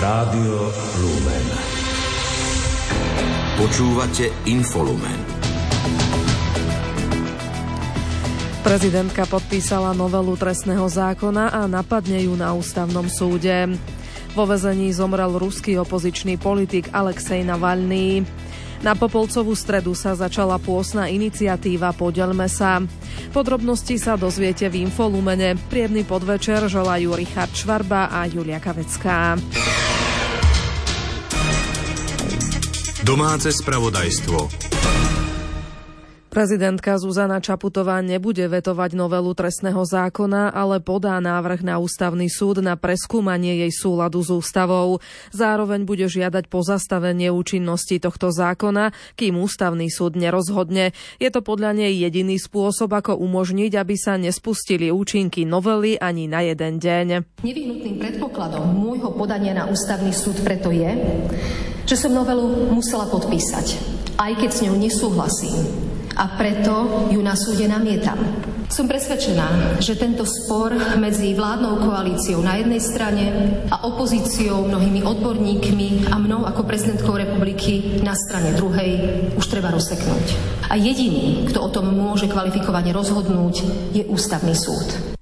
Rádio Lumen. Počúvate Infolumen. Prezidentka podpísala novelu trestného zákona a napadne ju na ústavnom súde. Vo vezení zomrel ruský opozičný politik Alexej Navalný. Na Popolcovú stredu sa začala pôsna iniciatíva Podelme sa. Podrobnosti sa dozviete v Infolumene. Príjemný podvečer želajú Richard Švarba a Julia Kavecká. Domáce spravodajstvo. Prezidentka Zuzana Čaputová nebude vetovať novelu trestného zákona, ale podá návrh na ústavný súd na preskúmanie jej súladu s ústavou. Zároveň bude žiadať pozastavenie účinnosti tohto zákona, kým ústavný súd nerozhodne. Je to podľa nej jediný spôsob, ako umožniť, aby sa nespustili účinky novely ani na jeden deň. Nevyhnutným predpokladom môjho podania na ústavný súd preto je, že som novelu musela podpísať, aj keď s ňou nesúhlasím a preto ju na súde namietam. Som presvedčená, že tento spor medzi vládnou koalíciou na jednej strane a opozíciou, mnohými odborníkmi a mnou ako prezidentkou republiky na strane druhej už treba rozseknúť. A jediný, kto o tom môže kvalifikovane rozhodnúť, je ústavný súd.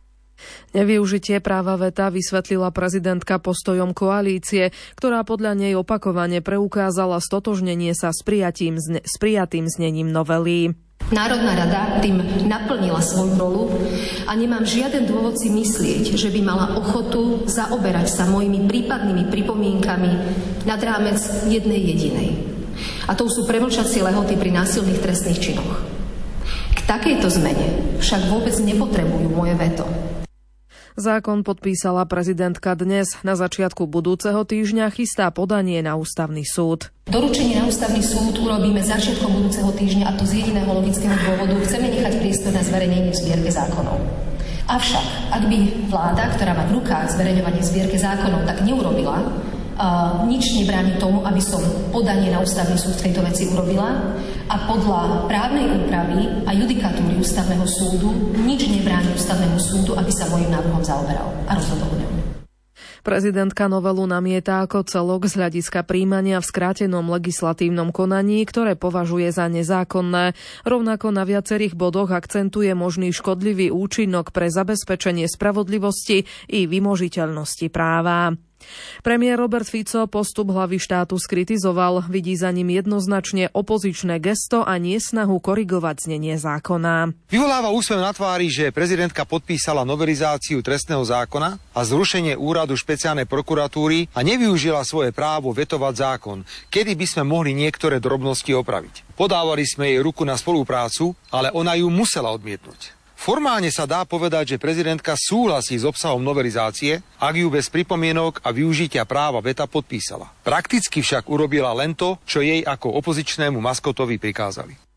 Nevyužitie práva veta vysvetlila prezidentka postojom koalície, ktorá podľa nej opakovane preukázala stotožnenie sa s, prijatým, s prijatým znením novely. Národná rada tým naplnila svoju rolu a nemám žiaden dôvod si myslieť, že by mala ochotu zaoberať sa mojimi prípadnými pripomienkami nad rámec jednej jedinej. A to sú premlčacie lehoty pri násilných trestných činoch. K takejto zmene však vôbec nepotrebujú moje veto. Zákon podpísala prezidentka dnes. Na začiatku budúceho týždňa chystá podanie na ústavný súd. Doručenie na ústavný súd urobíme začiatkom budúceho týždňa a to z jediného logického dôvodu. Chceme nechať priestor na zverejnenie v zbierke zákonov. Avšak, ak by vláda, ktorá má v rukách zverejňovanie zbierke zákonov, tak neurobila, Nič nebráni tomu, aby som podanie na ústavný súd v tejto veci urobila a podľa právnej úpravy a judikatúry ústavného súdu nič nebráni ústavnému súdu, aby sa mojim návrhom zaoberal a rozhodol ňom. Prezidentka novelu namieta ako celok z hľadiska príjmania v skrátenom legislatívnom konaní, ktoré považuje za nezákonné. Rovnako na viacerých bodoch akcentuje možný škodlivý účinok pre zabezpečenie spravodlivosti i vymožiteľnosti práva. Premiér Robert Fico postup hlavy štátu skritizoval, vidí za ním jednoznačne opozičné gesto a nie snahu korigovať znenie zákona. Vyvoláva úsmev na tvári, že prezidentka podpísala novelizáciu trestného zákona a zrušenie úradu špeciálnej prokuratúry a nevyužila svoje právo vetovať zákon, kedy by sme mohli niektoré drobnosti opraviť. Podávali sme jej ruku na spoluprácu, ale ona ju musela odmietnúť. Formálne sa dá povedať, že prezidentka súhlasí s obsahom novelizácie, ak ju bez pripomienok a využitia práva veta podpísala. Prakticky však urobila len to, čo jej ako opozičnému maskotovi prikázali.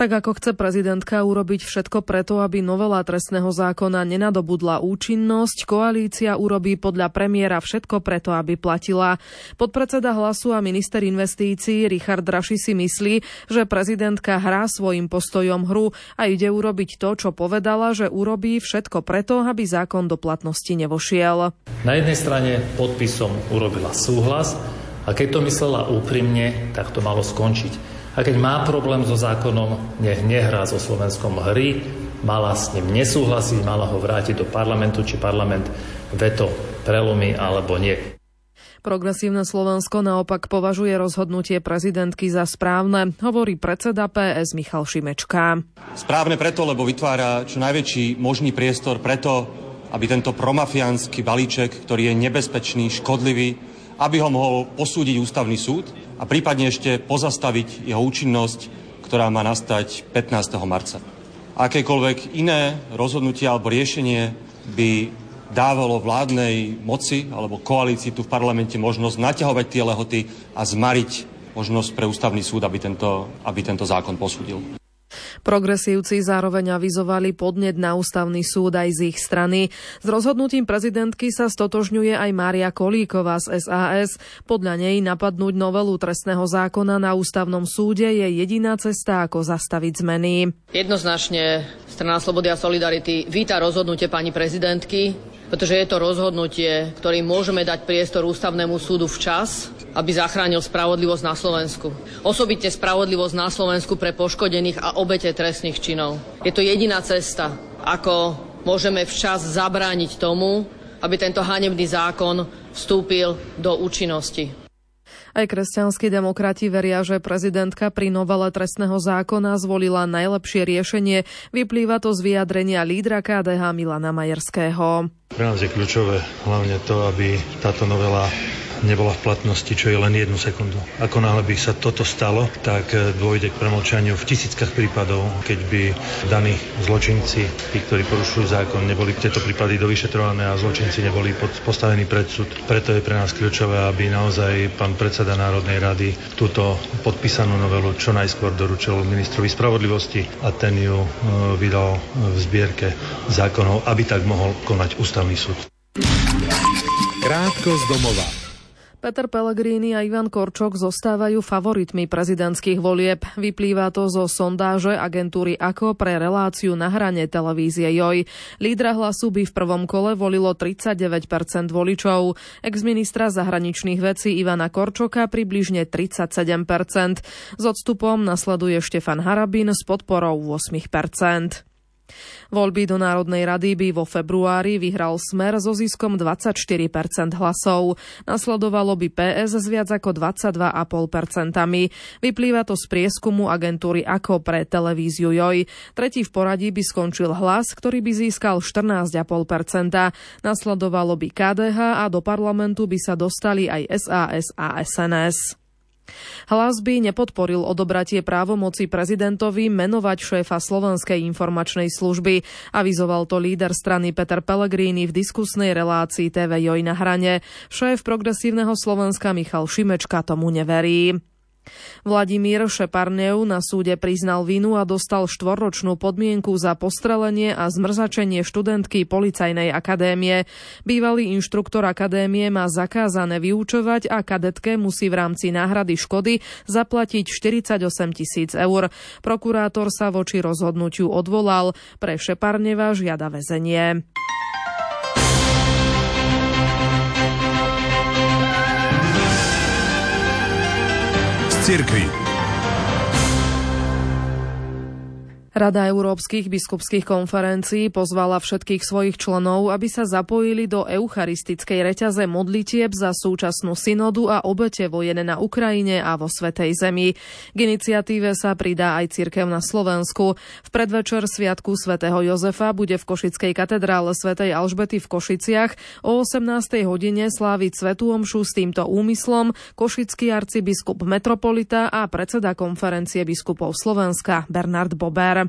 Tak ako chce prezidentka urobiť všetko preto, aby novela trestného zákona nenadobudla účinnosť, koalícia urobí podľa premiéra všetko preto, aby platila. Podpredseda hlasu a minister investícií Richard Draši si myslí, že prezidentka hrá svojim postojom hru a ide urobiť to, čo povedala, že urobí všetko preto, aby zákon do platnosti nevošiel. Na jednej strane podpisom urobila súhlas a keď to myslela úprimne, tak to malo skončiť. A keď má problém so zákonom, nech nehrá so Slovenskom hry, mala s ním nesúhlasiť, mala ho vrátiť do parlamentu, či parlament veto prelomí alebo nie. Progresívne Slovensko naopak považuje rozhodnutie prezidentky za správne, hovorí predseda PS Michal Šimečka. Správne preto, lebo vytvára čo najväčší možný priestor preto, aby tento promafiánsky balíček, ktorý je nebezpečný, škodlivý, aby ho mohol posúdiť ústavný súd a prípadne ešte pozastaviť jeho účinnosť, ktorá má nastať 15. marca. Akékoľvek iné rozhodnutie alebo riešenie by dávalo vládnej moci alebo koalícii tu v parlamente možnosť naťahovať tie lehoty a zmariť možnosť pre ústavný súd, aby tento, aby tento zákon posúdil. Progresívci zároveň avizovali podnet na ústavný súd aj z ich strany. S rozhodnutím prezidentky sa stotožňuje aj Mária Kolíková z SAS. Podľa nej napadnúť novelu trestného zákona na ústavnom súde je jediná cesta, ako zastaviť zmeny. Jednoznačne strana Slobody a Solidarity víta rozhodnutie pani prezidentky pretože je to rozhodnutie, ktorým môžeme dať priestor ústavnému súdu včas, aby zachránil spravodlivosť na Slovensku. Osobitne spravodlivosť na Slovensku pre poškodených a obete trestných činov. Je to jediná cesta, ako môžeme včas zabrániť tomu, aby tento hanebný zákon vstúpil do účinnosti. Aj kresťanskí demokrati veria, že prezidentka pri novele trestného zákona zvolila najlepšie riešenie. Vyplýva to z vyjadrenia lídra KDH Milana Majerského. Pre nás je kľúčové hlavne to, aby táto novela nebola v platnosti, čo je len jednu sekundu. Ako náhle by sa toto stalo, tak e, dôjde k premlčaniu v tisíckach prípadov, keď by daní zločinci, tí, ktorí porušujú zákon, neboli tieto prípady dovyšetrované a zločinci neboli pod, postavení pred súd. Preto je pre nás kľúčové, aby naozaj pán predseda Národnej rady túto podpísanú novelu čo najskôr doručil ministrovi spravodlivosti a ten ju e, vydal v zbierke zákonov, aby tak mohol konať ústavný súd. Krátko z domova. Peter Pellegrini a Ivan Korčok zostávajú favoritmi prezidentských volieb. Vyplýva to zo sondáže agentúry AKO pre reláciu na hrane televízie JOJ. Lídra hlasu by v prvom kole volilo 39% voličov. Ex-ministra zahraničných vecí Ivana Korčoka približne 37%. S odstupom nasleduje Štefan Harabin s podporou 8%. Voľby do Národnej rady by vo februári vyhral Smer so ziskom 24% hlasov. Nasledovalo by PS s viac ako 22,5%. Vyplýva to z prieskumu agentúry ako pre televíziu JOJ. Tretí v poradí by skončil hlas, ktorý by získal 14,5%. Nasledovalo by KDH a do parlamentu by sa dostali aj SAS a SNS. Hlas by nepodporil odobratie právomoci prezidentovi menovať šéfa Slovenskej informačnej služby. Avizoval to líder strany Peter Pellegrini v diskusnej relácii TV Joj na hrane. Šéf progresívneho Slovenska Michal Šimečka tomu neverí. Vladimír Šeparnev na súde priznal vinu a dostal štvorročnú podmienku za postrelenie a zmrzačenie študentky policajnej akadémie. Bývalý inštruktor akadémie má zakázané vyučovať a kadetke musí v rámci náhrady škody zaplatiť 48 tisíc eur. Prokurátor sa voči rozhodnutiu odvolal. Pre Šeparneva žiada väzenie. Cirkvi. Rada európskych biskupských konferencií pozvala všetkých svojich členov, aby sa zapojili do eucharistickej reťaze modlitieb za súčasnú synodu a obete vojen na Ukrajine a vo Svetej Zemi. K iniciatíve sa pridá aj cirkev na Slovensku. V predvečer Sviatku svätého Jozefa bude v Košickej katedrále svätej Alžbety v Košiciach o 18. hodine sláviť Svetú omšu s týmto úmyslom košický arcibiskup metropolita a predseda konferencie biskupov Slovenska Bernard Bober.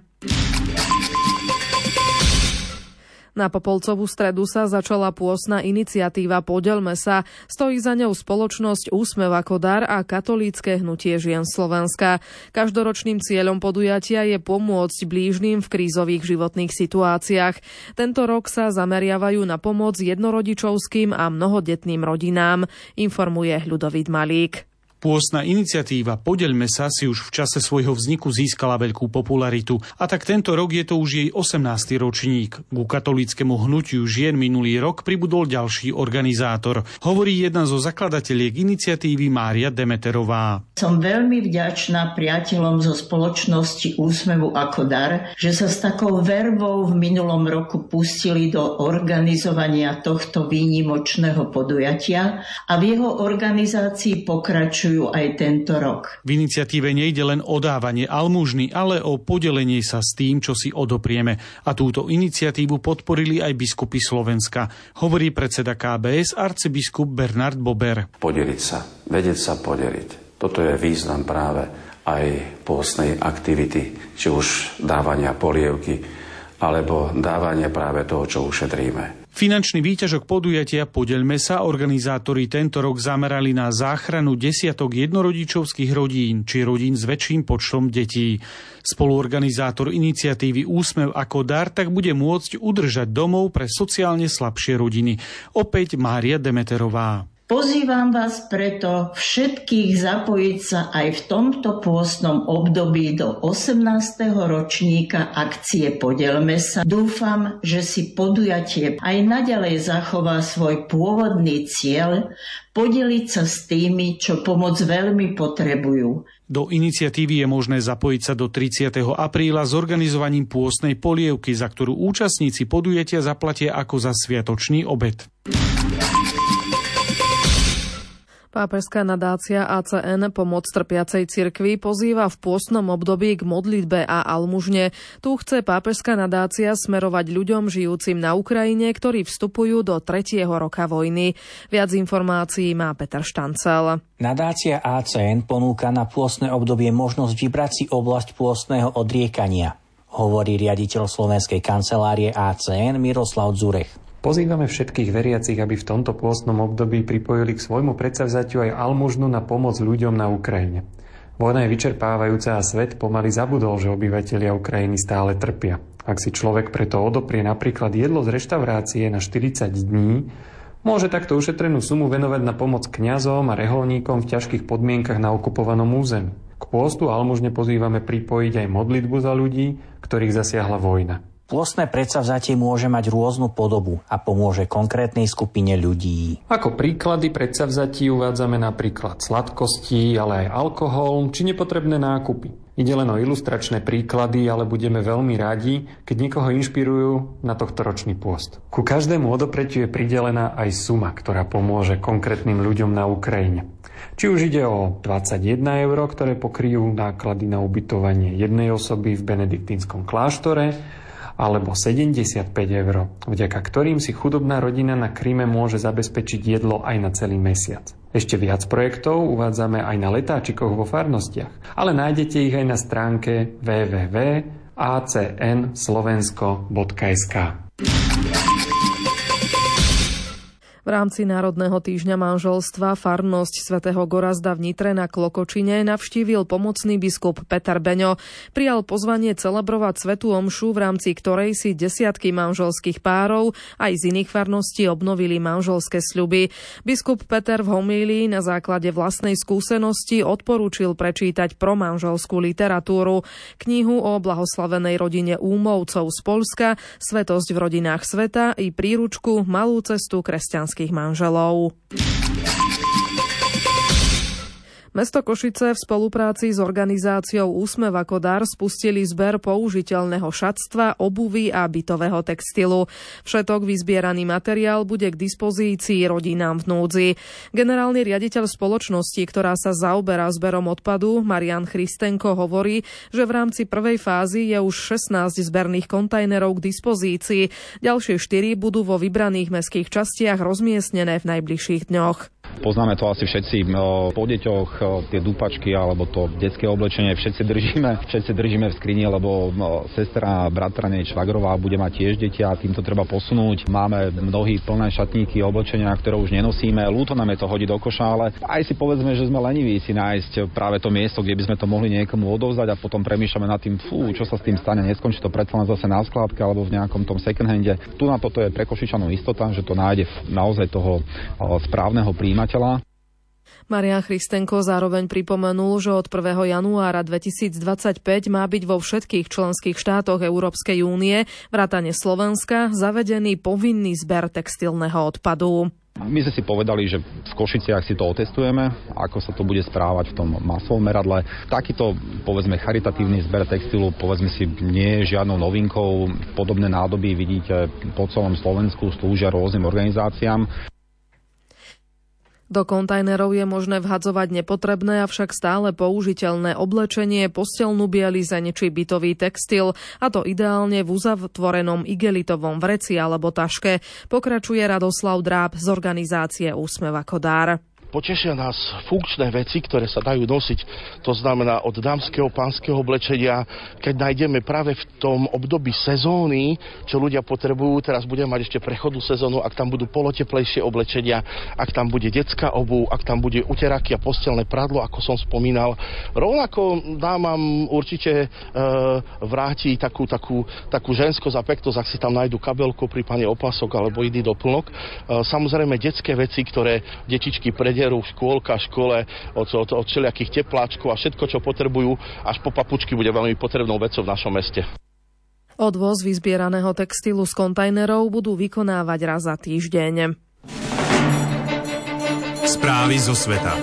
Na Popolcovú stredu sa začala pôsna iniciatíva Podelme sa. Stojí za ňou spoločnosť Úsmev ako dar a katolícke hnutie žien Slovenska. Každoročným cieľom podujatia je pomôcť blížnym v krízových životných situáciách. Tento rok sa zameriavajú na pomoc jednorodičovským a mnohodetným rodinám, informuje Ľudovít Malík. Pôstna iniciatíva Podeľme sa si už v čase svojho vzniku získala veľkú popularitu a tak tento rok je to už jej 18. ročník. Ku katolickému hnutiu žien minulý rok pribudol ďalší organizátor. Hovorí jedna zo zakladateliek iniciatívy Mária Demeterová. Som veľmi vďačná priateľom zo spoločnosti Úsmevu ako dar, že sa s takou vervou v minulom roku pustili do organizovania tohto výnimočného podujatia a v jeho organizácii pokračujú pokračujú aj tento rok. V iniciatíve nejde len o dávanie almužny, ale o podelenie sa s tým, čo si odoprieme. A túto iniciatívu podporili aj biskupy Slovenska, hovorí predseda KBS arcibiskup Bernard Bober. Podeliť sa, vedieť sa podeliť. Toto je význam práve aj pôstnej aktivity, či už dávania polievky, alebo dávanie práve toho, čo ušetríme. Finančný výťažok podujatia Podeľme sa organizátori tento rok zamerali na záchranu desiatok jednorodičovských rodín či rodín s väčším počtom detí. Spoluorganizátor iniciatívy Úsmev ako dar tak bude môcť udržať domov pre sociálne slabšie rodiny. Opäť Mária Demeterová. Pozývam vás preto všetkých zapojiť sa aj v tomto pôstnom období do 18. ročníka akcie Podelme sa. Dúfam, že si podujatie aj naďalej zachová svoj pôvodný cieľ podeliť sa s tými, čo pomoc veľmi potrebujú. Do iniciatívy je možné zapojiť sa do 30. apríla s organizovaním pôstnej polievky, za ktorú účastníci podujatia zaplatia ako za sviatočný obed. Pápežská nadácia ACN Pomoc trpiacej cirkvi pozýva v pôstnom období k modlitbe a almužne. Tu chce pápežská nadácia smerovať ľuďom žijúcim na Ukrajine, ktorí vstupujú do tretieho roka vojny. Viac informácií má Peter Štancel. Nadácia ACN ponúka na pôstne obdobie možnosť vybrať si oblasť pôstneho odriekania, hovorí riaditeľ slovenskej kancelárie ACN Miroslav Zurech. Pozývame všetkých veriacich, aby v tomto pôstnom období pripojili k svojmu predsavzatiu aj almužnu na pomoc ľuďom na Ukrajine. Vojna je vyčerpávajúca a svet pomaly zabudol, že obyvatelia Ukrajiny stále trpia. Ak si človek preto odoprie napríklad jedlo z reštaurácie na 40 dní, môže takto ušetrenú sumu venovať na pomoc kňazom a reholníkom v ťažkých podmienkach na okupovanom území. K pôstu almužne pozývame pripojiť aj modlitbu za ľudí, ktorých zasiahla vojna. Pôstne predsavzatie môže mať rôznu podobu a pomôže konkrétnej skupine ľudí. Ako príklady predsavzatí uvádzame napríklad sladkosti, ale aj alkohol či nepotrebné nákupy. Ide len o ilustračné príklady, ale budeme veľmi radi, keď niekoho inšpirujú na tohto ročný pôst. Ku každému odopretiu je pridelená aj suma, ktorá pomôže konkrétnym ľuďom na Ukrajine. Či už ide o 21 eur, ktoré pokryjú náklady na ubytovanie jednej osoby v benediktínskom kláštore, alebo 75 eur, vďaka ktorým si chudobná rodina na Kríme môže zabezpečiť jedlo aj na celý mesiac. Ešte viac projektov uvádzame aj na letáčikoch vo farnostiach, ale nájdete ich aj na stránke www.acnslovensko.sk. V rámci Národného týždňa manželstva farnosť svätého Gorazda v Nitre na Klokočine navštívil pomocný biskup Peter Beňo. Prijal pozvanie celebrovať svetú omšu, v rámci ktorej si desiatky manželských párov aj z iných farností obnovili manželské sľuby. Biskup Peter v homílii na základe vlastnej skúsenosti odporúčil prečítať promanželskú literatúru, knihu o blahoslavenej rodine Úmovcov z Polska, Svetosť v rodinách sveta i príručku Malú cestu manželských manželov. Mesto Košice v spolupráci s organizáciou Úsmev ako dar spustili zber použiteľného šatstva, obuvy a bytového textilu. Všetok vyzbieraný materiál bude k dispozícii rodinám v núdzi. Generálny riaditeľ spoločnosti, ktorá sa zaoberá zberom odpadu, Marian Christenko hovorí, že v rámci prvej fázy je už 16 zberných kontajnerov k dispozícii. Ďalšie 4 budú vo vybraných mestských častiach rozmiestnené v najbližších dňoch. Poznáme to asi všetci po deťoch, tie dupačky alebo to detské oblečenie všetci držíme, všetci držíme v skrini, lebo sestra, bratra, nej švagrová bude mať tiež deti a týmto treba posunúť. Máme mnohí plné šatníky, oblečenia, ktoré už nenosíme. Lúto nám je to hodiť do koša, ale aj si povedzme, že sme leniví si nájsť práve to miesto, kde by sme to mohli niekomu odovzdať a potom premýšľame nad tým, fú, čo sa s tým stane, neskončí to predsa len zase na skladke alebo v nejakom tom second hande. Tu na toto je pre istota, že to nájde naozaj toho správneho príjmať podnikateľa. Marian Christenko zároveň pripomenul, že od 1. januára 2025 má byť vo všetkých členských štátoch Európskej únie, vrátane Slovenska, zavedený povinný zber textilného odpadu. My sme si povedali, že v Košiciach si to otestujeme, ako sa to bude správať v tom masovom meradle. Takýto, povedzme, charitatívny zber textilu, povedzme si, nie je žiadnou novinkou. Podobné nádoby vidíte po celom Slovensku, slúžia rôznym organizáciám. Do kontajnerov je možné vhadzovať nepotrebné, avšak stále použiteľné oblečenie, postelnú bielizeň či bytový textil, a to ideálne v uzatvorenom igelitovom vreci alebo taške, pokračuje Radoslav Dráb z organizácie Úsmev ako dár. Potešia nás funkčné veci, ktoré sa dajú nosiť, to znamená od dámskeho, pánskeho oblečenia, keď nájdeme práve v tom období sezóny, čo ľudia potrebujú, teraz budeme mať ešte prechodu sezónu, ak tam budú poloteplejšie oblečenia, ak tam bude detská obu, ak tam bude uteraky a postelné pradlo, ako som spomínal. Rovnako dámam určite e, vráti takú, takú, takú ženskosť a ak si tam nájdu kabelku, prípadne opasok alebo iný doplnok. E, samozrejme detské veci, ktoré detičky predia nádheru v škôlka, škole, od, od, od všelijakých tepláčkov a všetko, čo potrebujú, až po papučky bude veľmi potrebnou vecou v našom meste. Odvoz vyzbieraného textilu z kontajnerov budú vykonávať raz za týždeň. Správy zo sveta.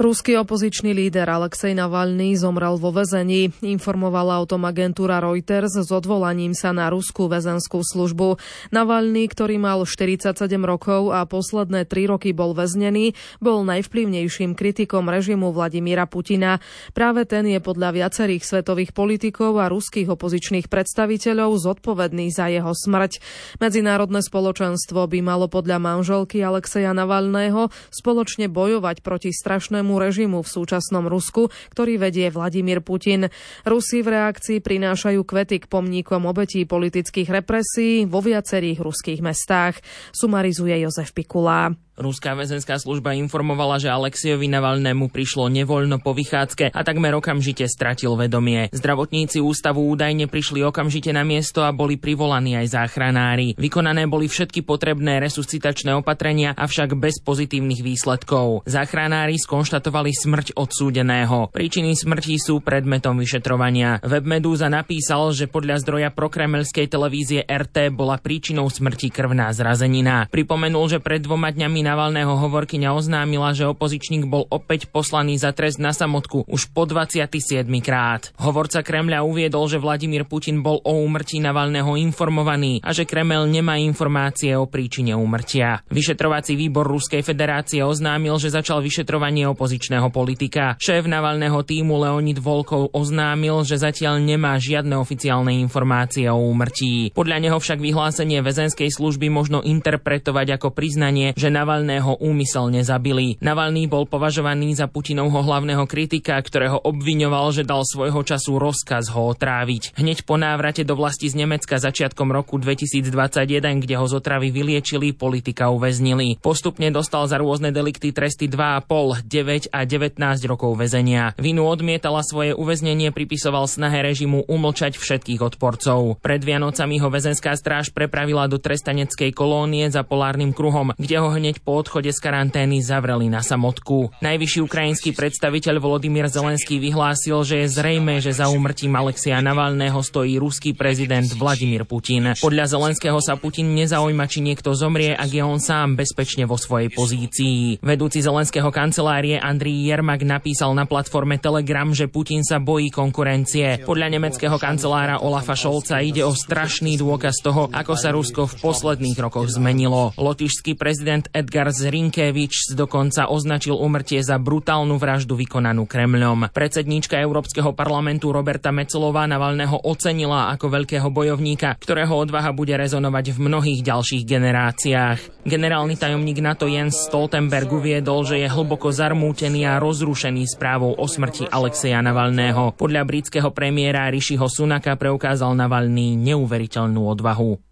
Ruský opozičný líder Alexej Navalny zomrel vo väzení. Informovala o tom agentúra Reuters s odvolaním sa na ruskú väzenskú službu. Navalny, ktorý mal 47 rokov a posledné tri roky bol väznený, bol najvplyvnejším kritikom režimu Vladimíra Putina. Práve ten je podľa viacerých svetových politikov a ruských opozičných predstaviteľov zodpovedný za jeho smrť. Medzinárodné spoločenstvo by malo podľa manželky Alexeja Navalného spoločne bojovať proti strašnému totalitnému režimu v súčasnom Rusku, ktorý vedie Vladimír Putin. Rusi v reakcii prinášajú kvety k pomníkom obetí politických represí vo viacerých ruských mestách. Sumarizuje Jozef Pikulá. Ruská väzenská služba informovala, že Alexiovi Navalnému prišlo nevoľno po vychádzke a takmer okamžite stratil vedomie. Zdravotníci ústavu údajne prišli okamžite na miesto a boli privolaní aj záchranári. Vykonané boli všetky potrebné resuscitačné opatrenia, avšak bez pozitívnych výsledkov. Záchranári skonštatovali smrť odsúdeného. Príčiny smrti sú predmetom vyšetrovania. Webmedúza napísal, že podľa zdroja prokremelskej televízie RT bola príčinou smrti krvná zrazenina. Pripomenul, že pred dvoma dňami Navalného hovorkyňa oznámila, že opozičník bol opäť poslaný za trest na samotku už po 27 krát. Hovorca Kremľa uviedol, že Vladimír Putin bol o úmrtí Navalného informovaný a že Kreml nemá informácie o príčine úmrtia. Vyšetrovací výbor Ruskej federácie oznámil, že začal vyšetrovanie opozičného politika. Šéf Navalného týmu Leonid Volkov oznámil, že zatiaľ nemá žiadne oficiálne informácie o úmrtí. Podľa neho však vyhlásenie väzenskej služby možno interpretovať ako priznanie, že Navalný Navalného úmyselne zabili. Navalný bol považovaný za Putinovho hlavného kritika, ktorého obviňoval, že dal svojho času rozkaz ho otráviť. Hneď po návrate do vlasti z Nemecka začiatkom roku 2021, kde ho z otravy vyliečili, politika uväznili. Postupne dostal za rôzne delikty tresty 2,5, 9 a 19 rokov väzenia. Vinu odmietala svoje uväznenie, pripisoval snahe režimu umlčať všetkých odporcov. Pred Vianocami ho väzenská stráž prepravila do trestaneckej kolónie za polárnym kruhom, kde ho hneď po odchode z karantény zavreli na samotku. Najvyšší ukrajinský predstaviteľ Volodymyr Zelenský vyhlásil, že je zrejme, že za úmrtím Alexia Navalného stojí ruský prezident Vladimír Putin. Podľa Zelenského sa Putin nezaujíma, či niekto zomrie, ak je on sám bezpečne vo svojej pozícii. Vedúci Zelenského kancelárie Andrii Jermak napísal na platforme Telegram, že Putin sa bojí konkurencie. Podľa nemeckého kancelára Olafa Šolca ide o strašný dôkaz toho, ako sa Rusko v posledných rokoch zmenilo. Lotyšský prezident Edgar Edgar Zrinkevič dokonca označil umrtie za brutálnu vraždu vykonanú Kremľom. Predsedníčka Európskeho parlamentu Roberta Mecelová Navalného ocenila ako veľkého bojovníka, ktorého odvaha bude rezonovať v mnohých ďalších generáciách. Generálny tajomník NATO Jens Stoltenberg uviedol, že je hlboko zarmútený a rozrušený správou o smrti Alexeja Navalného. Podľa britského premiéra Rishiho Sunaka preukázal Navalný neuveriteľnú odvahu.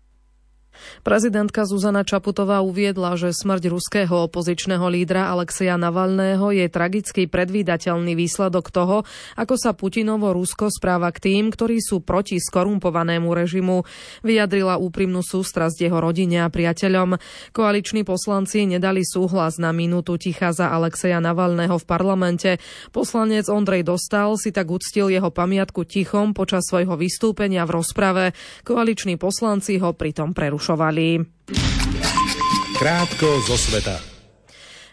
Prezidentka Zuzana Čaputová uviedla, že smrť ruského opozičného lídra Alexeja Navalného je tragický predvídateľný výsledok toho, ako sa Putinovo Rusko správa k tým, ktorí sú proti skorumpovanému režimu. Vyjadrila úprimnú sústrasť jeho rodine a priateľom. Koaliční poslanci nedali súhlas na minútu ticha za Alexeja Navalného v parlamente. Poslanec Ondrej Dostal si tak uctil jeho pamiatku tichom počas svojho vystúpenia v rozprave. Koaliční poslanci ho pritom prerušili pokračovali. Krátko zo sveta.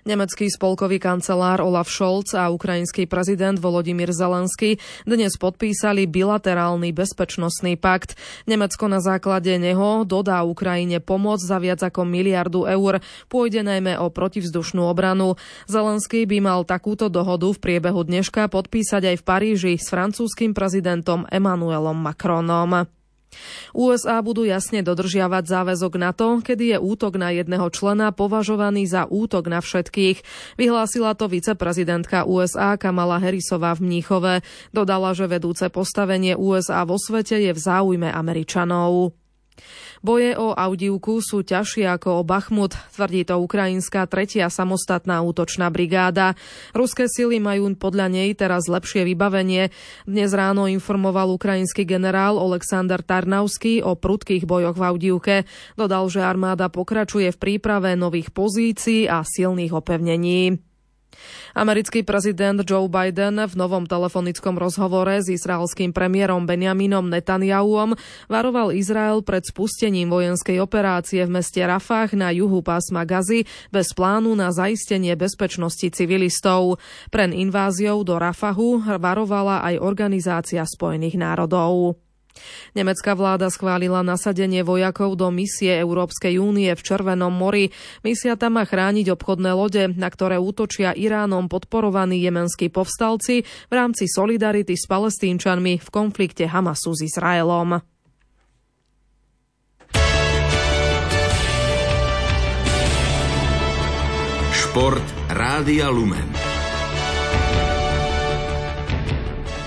Nemecký spolkový kancelár Olaf Scholz a ukrajinský prezident Volodymyr Zelensky dnes podpísali bilaterálny bezpečnostný pakt. Nemecko na základe neho dodá Ukrajine pomoc za viac ako miliardu eur. Pôjde najmä o protivzdušnú obranu. Zelenský by mal takúto dohodu v priebehu dneška podpísať aj v Paríži s francúzským prezidentom Emmanuelom Macronom. USA budú jasne dodržiavať záväzok na to, kedy je útok na jedného člena považovaný za útok na všetkých. Vyhlásila to viceprezidentka USA Kamala Harrisová v Mníchove. Dodala, že vedúce postavenie USA vo svete je v záujme Američanov. Boje o Audivku sú ťažšie ako o Bachmut, tvrdí to ukrajinská tretia samostatná útočná brigáda. Ruské sily majú podľa nej teraz lepšie vybavenie. Dnes ráno informoval ukrajinský generál Oleksandr Tarnavský o prudkých bojoch v Audivke. Dodal, že armáda pokračuje v príprave nových pozícií a silných opevnení. Americký prezident Joe Biden v novom telefonickom rozhovore s izraelským premiérom Benjaminom Netanyahuom varoval Izrael pred spustením vojenskej operácie v meste Rafah na juhu pásma Gazy bez plánu na zaistenie bezpečnosti civilistov. Pren inváziou do Rafahu varovala aj Organizácia spojených národov. Nemecká vláda schválila nasadenie vojakov do misie Európskej únie v Červenom mori. Misia tam má chrániť obchodné lode, na ktoré útočia Iránom podporovaní jemenskí povstalci v rámci solidarity s palestínčanmi v konflikte Hamasu s Izraelom. Šport Rádia Lumen.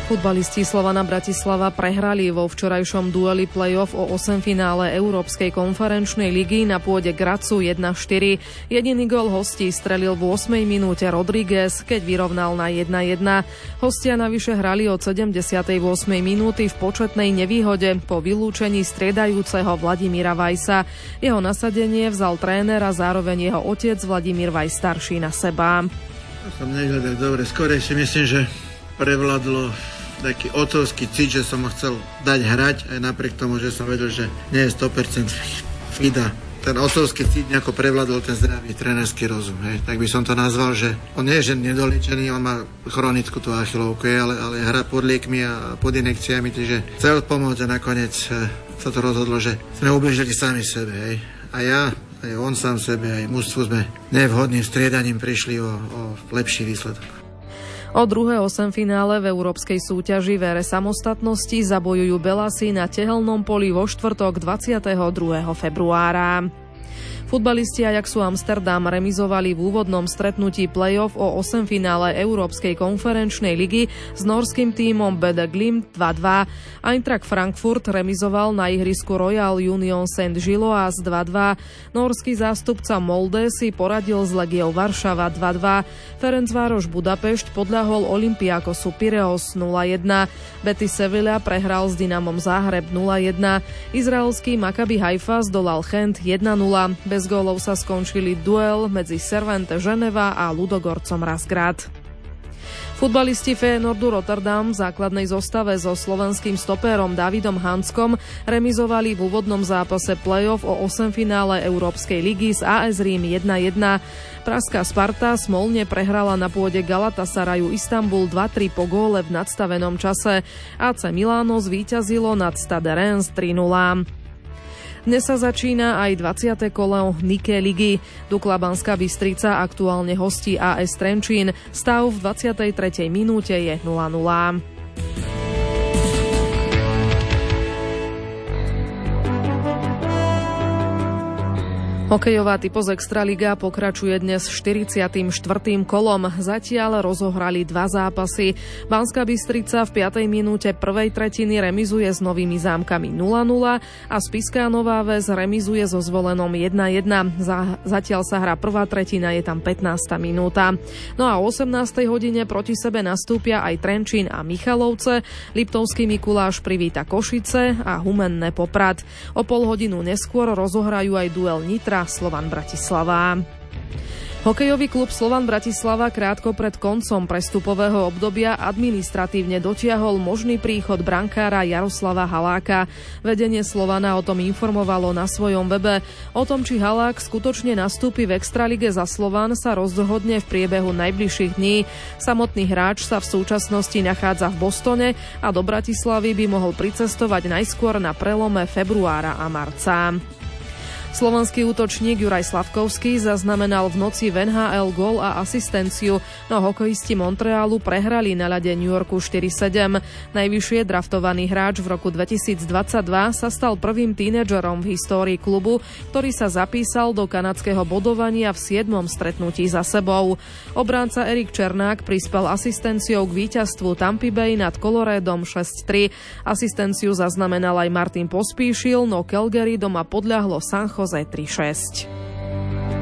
Futbalisti Slovana Bratislava prehrali vo včorajšom dueli play-off o 8 finále Európskej konferenčnej ligy na pôde Gracu 1-4. Jediný gol hostí strelil v 8 minúte Rodriguez, keď vyrovnal na 1-1. Hostia navyše hrali od 78. minúty v početnej nevýhode po vylúčení striedajúceho Vladimíra Vajsa. Jeho nasadenie vzal tréner a zároveň jeho otec Vladimír Vajs starší na seba. Som tak dobre, skôr si myslím, že prevladlo taký otcovský cit, že som ho chcel dať hrať, aj napriek tomu, že som vedel, že nie je 100% fida. Ten otcovský cit nejako prevládol ten zdravý trénerský rozum. Hej. Tak by som to nazval, že on nie je že nedoliečený, on má chronickú tú achilovku, ale, ale hra pod liekmi a pod inekciami, takže chcel pomôcť a nakoniec eh, sa to rozhodlo, že sme ubližili sami sebe. Hej. A ja, aj on sám sebe, aj mužstvu sme nevhodným striedaním prišli o, o lepší výsledok. O druhé finále v európskej súťaži vere samostatnosti zabojujú Belasy na tehelnom poli vo štvrtok 22. februára. Futbalisti Ajaxu Amsterdam remizovali v úvodnom stretnutí play-off o 8 finále Európskej konferenčnej ligy s norským tímom Bede Glimt 2-2. Eintracht Frankfurt remizoval na ihrisku Royal Union St. Gilloas 2-2. Norský zástupca Molde si poradil s Legiou Varšava 2-2. Ferencvároš Budapešť podľahol Olympiakosu Pireos 0-1. Betis Sevilla prehral s Dynamom Záhreb 0-1. Izraelský Maccabi Haifa zdolal Chent 1-0. Bez gólov sa skončili duel medzi Servente Ženeva a Ludogorcom Razgrad. Futbalisti Feyenoordu Rotterdam v základnej zostave so slovenským stopérom Davidom Hanskom remizovali v úvodnom zápase play-off o 8 finále Európskej ligy s AS Rím 1-1. Pražská Sparta smolne prehrala na pôde Galatasaraju Istanbul 2-3 po góle v nadstavenom čase. AC Milano zvíťazilo nad Stade Reims 3-0. Dnes sa začína aj 20. kolo Nike ligy. Dukla Banská Bystrica aktuálne hostí AS Trenčín. Stav v 23. minúte je 0-0. Hokejová typoz Extraliga pokračuje dnes 44. kolom. Zatiaľ rozohrali dva zápasy. Banská Bystrica v 5. minúte prvej tretiny remizuje s novými zámkami 0-0 a Spiská Nová Ves remizuje so zvolenom 1-1. Zatiaľ sa hrá prvá tretina, je tam 15. minúta. No a o 18. hodine proti sebe nastúpia aj Trenčín a Michalovce. Liptovský Mikuláš privíta Košice a Humenné Poprad. O pol hodinu neskôr rozohrajú aj duel Nitra Slovan Bratislava. Hokejový klub Slovan Bratislava krátko pred koncom prestupového obdobia administratívne dotiahol možný príchod brankára Jaroslava Haláka. Vedenie Slovana o tom informovalo na svojom webe. O tom, či Halák skutočne nastúpi v Extralige za Slovan, sa rozhodne v priebehu najbližších dní. Samotný hráč sa v súčasnosti nachádza v Bostone a do Bratislavy by mohol pricestovať najskôr na prelome februára a marca. Slovenský útočník Juraj Slavkovský zaznamenal v noci v NHL gol a asistenciu, no hokejisti Montrealu prehrali na ľade New Yorku 4-7. Najvyššie draftovaný hráč v roku 2022 sa stal prvým tínedžerom v histórii klubu, ktorý sa zapísal do kanadského bodovania v 7. stretnutí za sebou. Obránca Erik Černák prispel asistenciou k víťazstvu Tampa Bay nad Coloredom 6-3. Asistenciu zaznamenal aj Martin Pospíšil, no Calgary doma podľahlo San Jose Jose 3-6.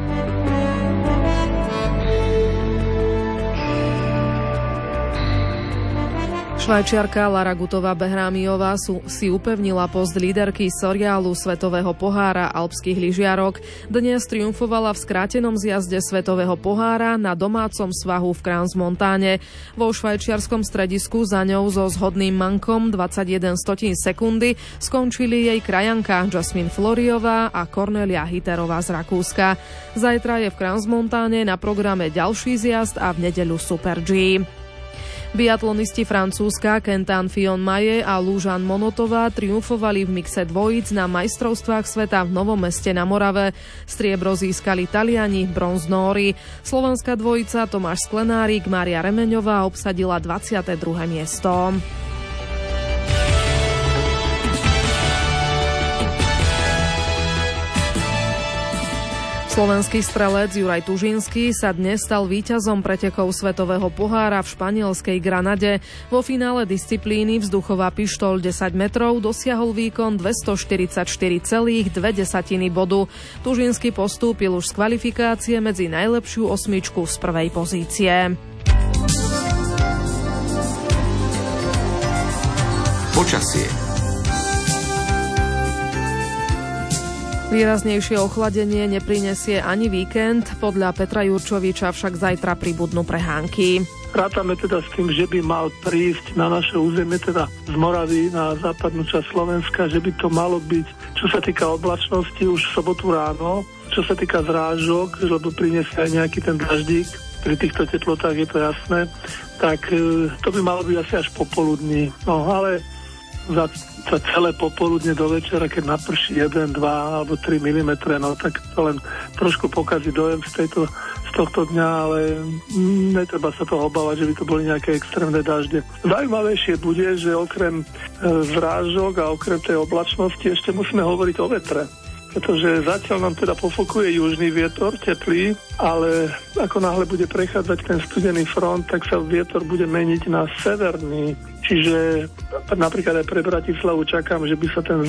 Švajčiarka Lara Gutová Behrámiová si upevnila post líderky seriálu Svetového pohára alpských lyžiarok. Dnes triumfovala v skrátenom zjazde Svetového pohára na domácom svahu v Kranz Montáne. Vo švajčiarskom stredisku za ňou so zhodným mankom 21 stotín sekundy skončili jej krajanka Jasmine Floriová a Cornelia Hiterová z Rakúska. Zajtra je v Kranz Montáne na programe ďalší zjazd a v nedeľu Super G. Biatlonisti Francúzska Kentan Fion Maje a Lúžan Monotová triumfovali v mixe dvojic na majstrovstvách sveta v Novom meste na Morave. Striebro získali Taliani, bronz Nóri. Slovenská dvojica Tomáš Sklenárik, Mária Remeňová obsadila 22. miesto. Slovenský strelec Juraj Tužinský sa dnes stal víťazom pretekov Svetového pohára v španielskej Granade. Vo finále disciplíny vzduchová pištol 10 metrov dosiahol výkon 244,2 bodu. Tužinský postúpil už z kvalifikácie medzi najlepšiu osmičku z prvej pozície. Počasie Výraznejšie ochladenie neprinesie ani víkend, podľa Petra Jurčoviča však zajtra pribudnú prehánky. Rátame teda s tým, že by mal prísť na naše územie, teda z Moravy na západnú časť Slovenska, že by to malo byť, čo sa týka oblačnosti, už v sobotu ráno, čo sa týka zrážok, lebo prinesie aj nejaký ten daždík, pri týchto teplotách je to jasné, tak e, to by malo byť asi až popoludní. No ale za, za celé popoludne do večera, keď naprší 1, 2 alebo 3 mm, no tak to len trošku pokazí dojem z, tejto, z tohto dňa, ale netreba sa toho obávať, že by to boli nejaké extrémne dažde. Zajímavejšie bude, že okrem e, zrážok a okrem tej oblačnosti ešte musíme hovoriť o vetre pretože zatiaľ nám teda pofokuje južný vietor, teplý, ale ako náhle bude prechádzať ten studený front, tak sa vietor bude meniť na severný Čiže napríklad aj pre Bratislavu čakám, že by sa ten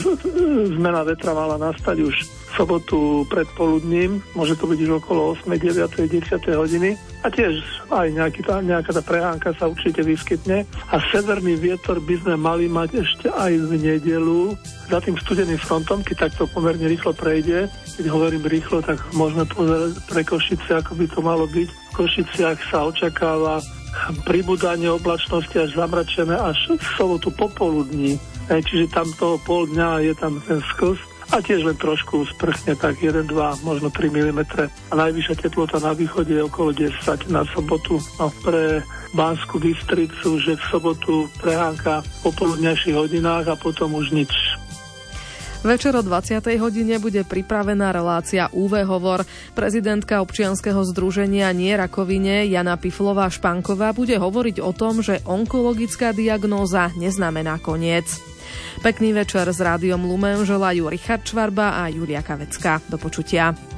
zmena vetra mala nastať už v sobotu predpoludním. Môže to byť už okolo 8, 9, 10 hodiny. A tiež aj nejaký tá, nejaká tá prehánka sa určite vyskytne. A severný vietor by sme mali mať ešte aj v nedelu za tým studeným frontom, keď takto pomerne rýchlo prejde. Keď hovorím rýchlo, tak môžeme pozerať pre Košice, ako by to malo byť. Košiciach sa očakáva pribudanie oblačnosti až zamračené až v sobotu popoludní. E, čiže tam toho pol dňa je tam ten sklz a tiež len trošku sprchne, tak 1, 2, možno 3 mm. A najvyššia teplota na východe je okolo 10 na sobotu. A pre Banskú Bystricu, že v sobotu prehánka po poludnejších hodinách a potom už nič. Večer o 20. hodine bude pripravená relácia UV Hovor. Prezidentka občianskeho združenia Nie rakovine Jana Piflová Španková bude hovoriť o tom, že onkologická diagnóza neznamená koniec. Pekný večer s rádiom Lumen želajú Richard Čvarba a Julia Kavecka. Do počutia.